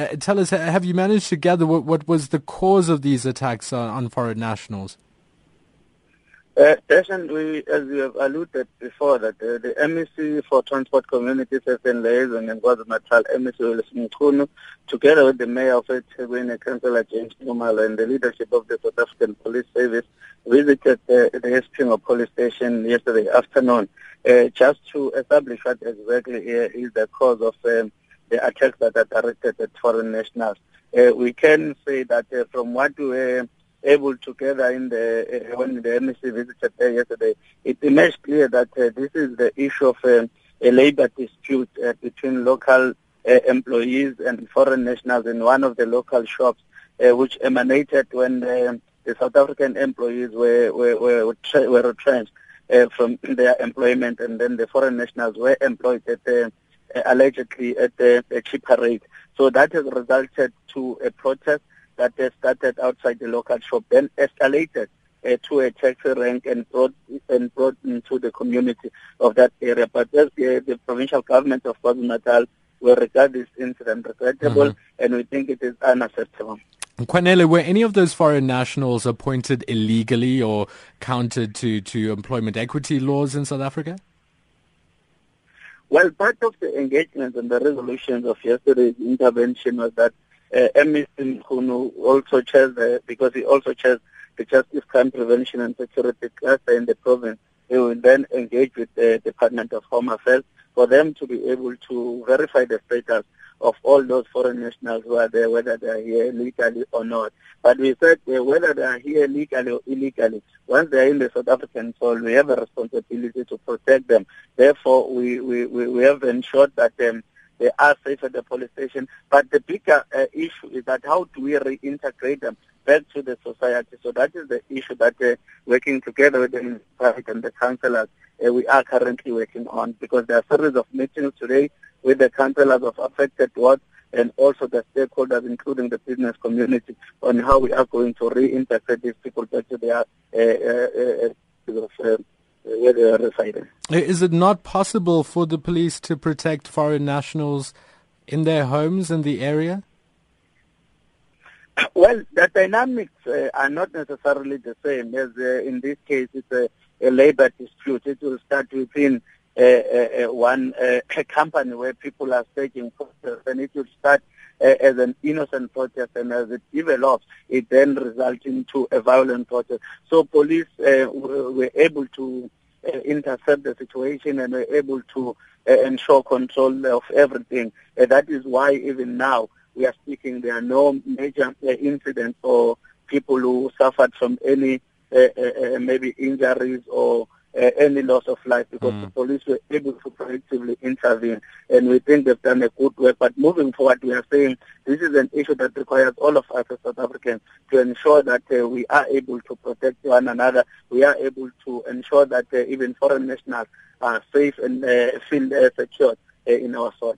Uh, tell us, have you managed to gather what, what was the cause of these attacks on, on foreign nationals? Uh, we, as we have alluded before, that uh, the MEC for Transport Communities has been liaising in KwaZulu-Natal, MEC Willies Mchunu, together with the Mayor of eThekwini, Councillor James Nxumalo, and the leadership of the South African Police Service, visited uh, the Isipingo police station yesterday afternoon, uh, just to establish what exactly is the cause of um, the attacks that are directed at foreign nationals. Uh, we can say that uh, from what we were able to gather in the uh, when the MEC visited there yesterday, it emerged clear that uh, this is the issue of um, a labor dispute uh, between local uh, employees and foreign nationals in one of the local shops, which emanated when the, the South African employees were were were, were retrenched from their employment, and then the foreign nationals were employed at the, allegedly at a cheaper rate. So that has resulted to a protest that uh, started outside the local shop, then escalated uh, to a taxi rank and brought and brought into the community of that area. But as the, the provincial government of KwaZulu-Natal will regard this incident regrettable, mm-hmm. and we think it is unacceptable. Kwanele, were any of those foreign nationals appointed illegally or countered to, to employment equity laws in South Africa? Well, part of the engagement and the resolutions of yesterday's intervention was that uh, Mchunu also chairs the, because he also chairs the Justice Crime Prevention and Security Cluster in the province. He will then engage with the Department of Home Affairs for them to be able to verify the status of all those foreign nationals who are there, whether they are here legally or not. But we said uh, whether they are here legally or illegally, once they are in the South African soil, we have a responsibility to protect them. Therefore, we, we, we, have ensured that um, they are safe at the police station. But the bigger uh, issue is that how do we reintegrate them back to the society? So that is the issue that uh, working together with the municipality and the councillors, uh, we are currently working on because there are a series of meetings today with the councillors of affected wards and also the stakeholders, including the business community, on how we are going to reintegrate these people back to their uh, uh, uh, where they are residing. Is it not possible for the police to protect foreign nationals in their homes in the area? Well, the dynamics uh, are not necessarily the same. As uh, in this case, it's a, a, labor dispute. It will start within uh, uh, uh one uh, company where people are staging protests, and it will start as an innocent protest, and as it develops, it then results into a violent protest. So police were able to intercept the situation and were able to ensure control of everything. That is why even now we are speaking, there are no major uh, incidents or people who suffered from any uh, uh, maybe injuries or uh, any loss of life because mm. the police were able to proactively intervene and we think they've done a good work. But moving forward, we are saying this is an issue that requires all of us as South Africans to ensure that uh, we are able to protect one another. We are able to ensure that uh, even foreign nationals are safe and uh, feel uh, secure uh, in our soil.